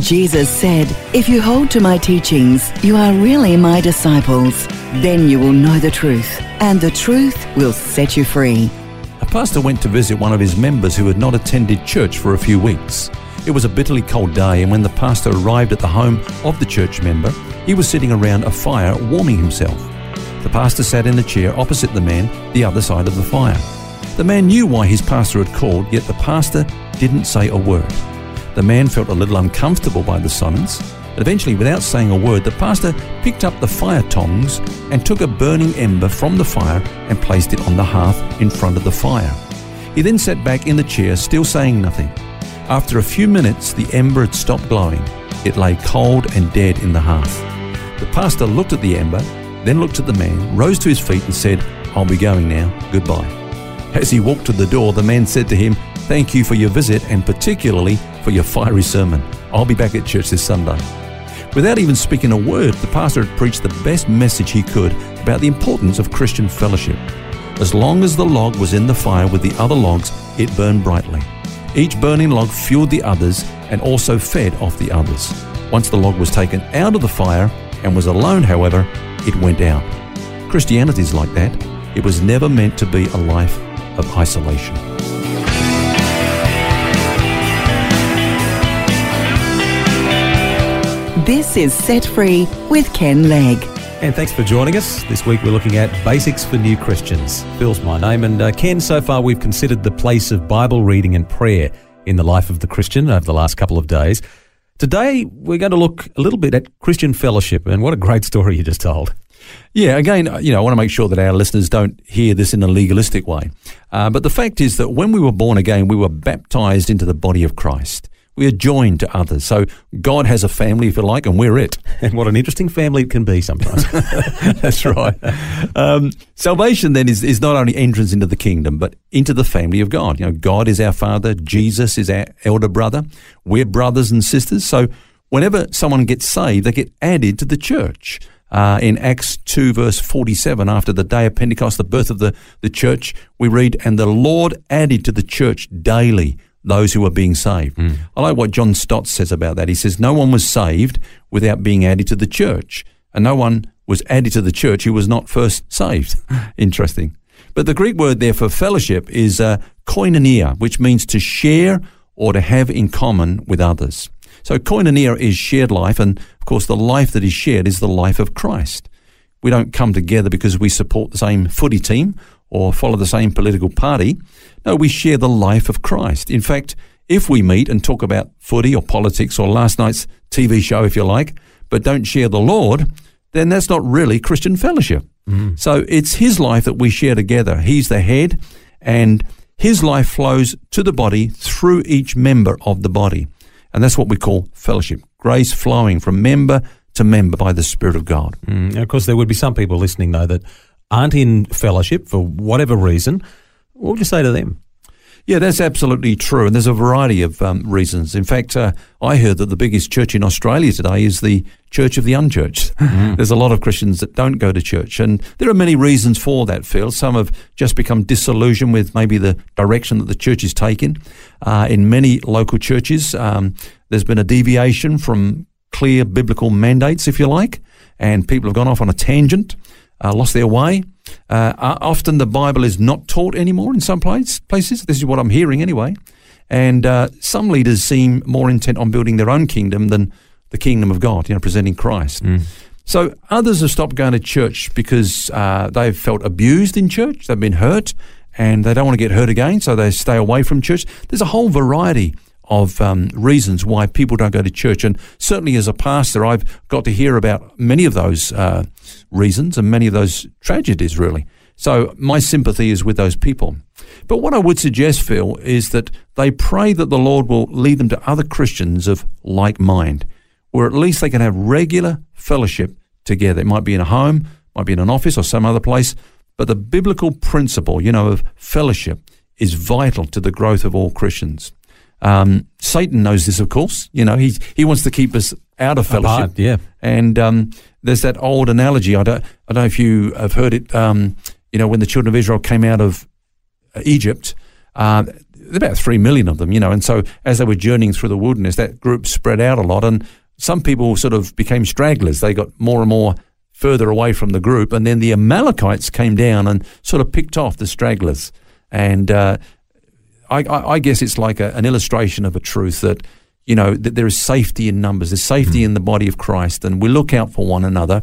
Jesus said, If you hold to my teachings, you are really my disciples. Then you will know the truth, and the truth will set you free. A pastor went to visit one of his members who had not attended church for a few weeks. It was a bitterly cold day, and when the pastor arrived at the home of the church member, he was sitting around a fire warming himself. The pastor sat in a chair opposite the man, the other side of the fire. The man knew why his pastor had called, yet the pastor didn't say a word. The man felt a little uncomfortable by the summons. Eventually, without saying a word, the pastor picked up the fire tongs and took a burning ember from the fire and placed it on the hearth in front of the fire. He then sat back in the chair, still saying nothing. After a few minutes, the ember had stopped glowing. It lay cold and dead in the hearth. The pastor looked at the ember, then looked at the man, rose to his feet, and said, I'll be going now. Goodbye. As he walked to the door, the man said to him, Thank you for your visit and particularly for your fiery sermon. I'll be back at church this Sunday. Without even speaking a word, the pastor had preached the best message he could about the importance of Christian fellowship. As long as the log was in the fire with the other logs, it burned brightly. Each burning log fueled the others and also fed off the others. Once the log was taken out of the fire and was alone, however, it went out. Christianity is like that. It was never meant to be a life of isolation. This is Set Free with Ken Legg. And thanks for joining us. This week we're looking at Basics for New Christians. Phil's my name, and uh, Ken, so far we've considered the place of Bible reading and prayer in the life of the Christian over the last couple of days. Today we're going to look a little bit at Christian fellowship, and what a great story you just told. Yeah, again, you know, I want to make sure that our listeners don't hear this in a legalistic way. Uh, but the fact is that when we were born again, we were baptized into the body of Christ. We are joined to others. So God has a family, if you like, and we're it. And what an interesting family it can be sometimes. That's right. Um, salvation then is, is not only entrance into the kingdom, but into the family of God. You know, God is our Father. Jesus is our elder brother. We're brothers and sisters. So whenever someone gets saved, they get added to the church. Uh, in Acts 2, verse 47, after the day of Pentecost, the birth of the, the church, we read, And the Lord added to the church daily those who were being saved. Mm. I like what John Stott says about that. He says, No one was saved without being added to the church, and no one was added to the church who was not first saved. Interesting. But the Greek word there for fellowship is uh, koinonia, which means to share or to have in common with others. So koinonia is shared life, and of course, the life that is shared is the life of Christ. We don't come together because we support the same footy team or follow the same political party. No, we share the life of Christ. In fact, if we meet and talk about footy or politics or last night's TV show, if you like, but don't share the Lord, then that's not really Christian fellowship. Mm. So it's His life that we share together. He's the head, and His life flows to the body through each member of the body. And that's what we call fellowship grace flowing from member to member by the Spirit of God. Mm. Of course, there would be some people listening, though, that aren't in fellowship for whatever reason. What would you say to them? Yeah, that's absolutely true. And there's a variety of um, reasons. In fact, uh, I heard that the biggest church in Australia today is the Church of the Unchurched. Mm-hmm. there's a lot of Christians that don't go to church. And there are many reasons for that, Phil. Some have just become disillusioned with maybe the direction that the church is taking. Uh, in many local churches, um, there's been a deviation from clear biblical mandates, if you like, and people have gone off on a tangent, uh, lost their way. Uh, often the Bible is not taught anymore in some place, places. This is what I'm hearing anyway. And uh, some leaders seem more intent on building their own kingdom than the kingdom of God, you know, presenting Christ. Mm. So others have stopped going to church because uh, they've felt abused in church, they've been hurt, and they don't want to get hurt again, so they stay away from church. There's a whole variety of um, reasons why people don't go to church. And certainly as a pastor, I've got to hear about many of those uh, reasons and many of those tragedies, really. So my sympathy is with those people. But what I would suggest, Phil, is that they pray that the Lord will lead them to other Christians of like mind, where at least they can have regular fellowship together. It might be in a home, might be in an office or some other place, but the biblical principle, you know, of fellowship is vital to the growth of all Christians. Um, Satan knows this, of course. You know, he he wants to keep us out of fellowship. Apart, yeah. And um, there's that old analogy. I don't, I don't know if you have heard it. Um, you know, when the children of Israel came out of uh, Egypt, uh, about three million of them. You know, and so as they were journeying through the wilderness, that group spread out a lot, and some people sort of became stragglers. They got more and more further away from the group, and then the Amalekites came down and sort of picked off the stragglers. And uh, I, I, I, guess it's like a, an illustration of a truth that you know that there is safety in numbers. There's safety mm. in the body of Christ, and we look out for one another.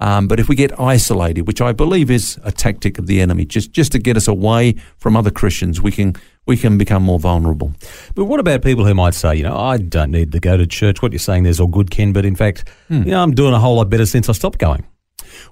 Um, but if we get isolated, which I believe is a tactic of the enemy, just just to get us away from other Christians, we can we can become more vulnerable. But what about people who might say, you know, I don't need to go to church. What you're saying there's all good, Ken, but in fact, hmm. you know, I'm doing a whole lot better since I stopped going.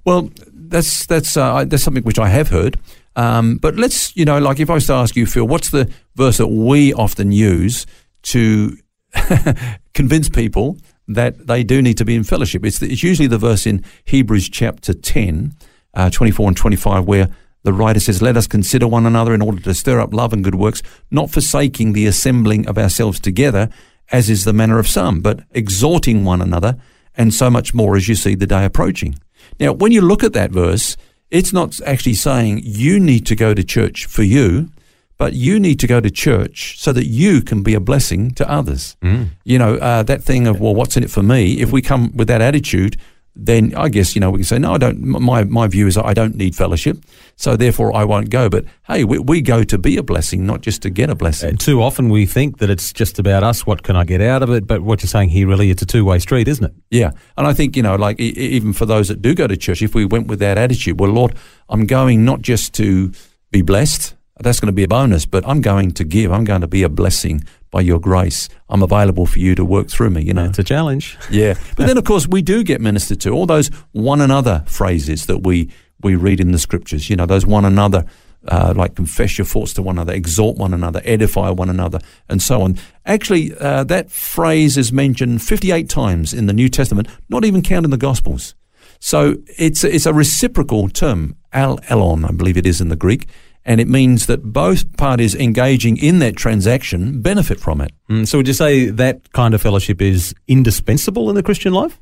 Well, that's that's uh, that's something which I have heard. Um, but let's, you know, like if I was to ask you, Phil, what's the verse that we often use to convince people that they do need to be in fellowship? It's, the, it's usually the verse in Hebrews chapter 10, uh, 24 and 25, where the writer says, Let us consider one another in order to stir up love and good works, not forsaking the assembling of ourselves together, as is the manner of some, but exhorting one another, and so much more as you see the day approaching. Now, when you look at that verse, it's not actually saying you need to go to church for you, but you need to go to church so that you can be a blessing to others. Mm. You know, uh, that thing of, well, what's in it for me? If we come with that attitude, then I guess you know we can say no. I don't. My my view is I don't need fellowship, so therefore I won't go. But hey, we, we go to be a blessing, not just to get a blessing. And too often we think that it's just about us. What can I get out of it? But what you're saying here, really, it's a two way street, isn't it? Yeah, and I think you know, like even for those that do go to church, if we went with that attitude, well, Lord, I'm going not just to be blessed. That's going to be a bonus, but I'm going to give. I'm going to be a blessing by your grace, I'm available for you to work through me, you know. It's a challenge. Yeah. But then, of course, we do get ministered to. All those one another phrases that we, we read in the scriptures, you know, those one another, uh, like confess your faults to one another, exhort one another, edify one another, and so on. Actually, uh, that phrase is mentioned 58 times in the New Testament, not even counting the Gospels. So it's, it's a reciprocal term, al elon, I believe it is in the Greek and it means that both parties engaging in that transaction benefit from it. Mm, so, would you say that kind of fellowship is indispensable in the Christian life?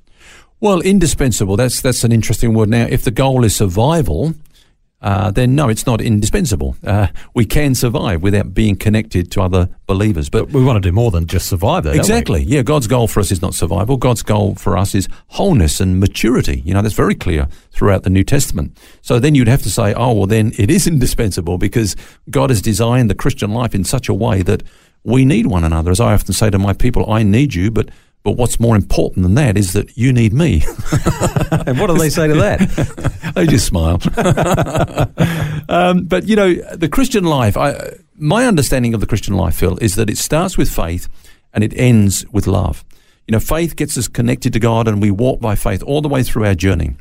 Well, indispensable. That's that's an interesting word. Now, if the goal is survival, uh, then no, it's not indispensable. Uh, we can survive without being connected to other believers. But, but we want to do more than just survive, though. Exactly. Yeah, God's goal for us is not survival. God's goal for us is wholeness and maturity. You know, that's very clear throughout the New Testament. So then you'd have to say, oh, well, then it is indispensable because God has designed the Christian life in such a way that we need one another. As I often say to my people, I need you, but but what's more important than that is that you need me. and what do they say to that? they just smile. um, but you know, the Christian life. I, my understanding of the Christian life, Phil, is that it starts with faith and it ends with love. You know, faith gets us connected to God, and we walk by faith all the way through our journey.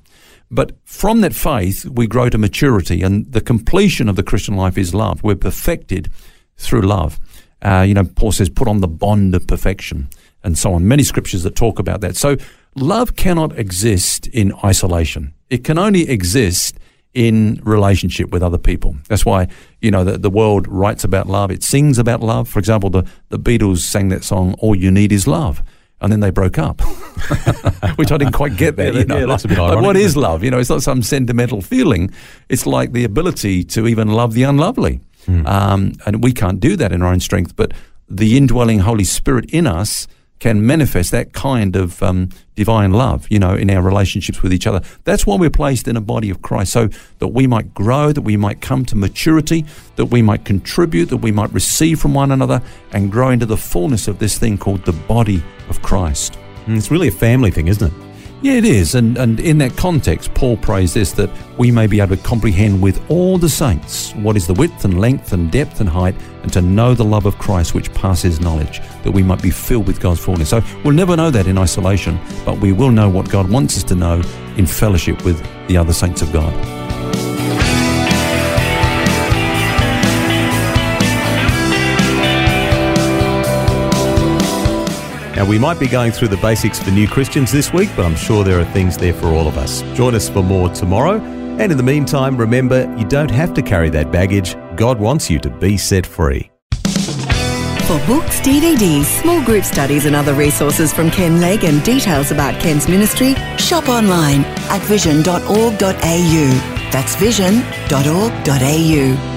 But from that faith, we grow to maturity, and the completion of the Christian life is love. We're perfected through love. Uh, you know, Paul says, put on the bond of perfection and so on. Many scriptures that talk about that. So love cannot exist in isolation. It can only exist in relationship with other people. That's why, you know, the, the world writes about love. It sings about love. For example, the, the Beatles sang that song, All You Need Is Love. And then they broke up, which I didn't quite get yeah, you know? yeah, that's a bit ironic. Like, what is love? You know, it's not some sentimental feeling. It's like the ability to even love the unlovely. Mm. Um, and we can't do that in our own strength, but the indwelling Holy Spirit in us can manifest that kind of um, divine love, you know, in our relationships with each other. That's why we're placed in a body of Christ, so that we might grow, that we might come to maturity, that we might contribute, that we might receive from one another and grow into the fullness of this thing called the body of Christ. And it's really a family thing, isn't it? Yeah, it is. And, and in that context, Paul prays this that we may be able to comprehend with all the saints what is the width and length and depth and height, and to know the love of Christ which passes knowledge, that we might be filled with God's fullness. So we'll never know that in isolation, but we will know what God wants us to know in fellowship with the other saints of God. Now, we might be going through the basics for new Christians this week, but I'm sure there are things there for all of us. Join us for more tomorrow. And in the meantime, remember, you don't have to carry that baggage. God wants you to be set free. For books, DVDs, small group studies, and other resources from Ken Legg and details about Ken's ministry, shop online at vision.org.au. That's vision.org.au.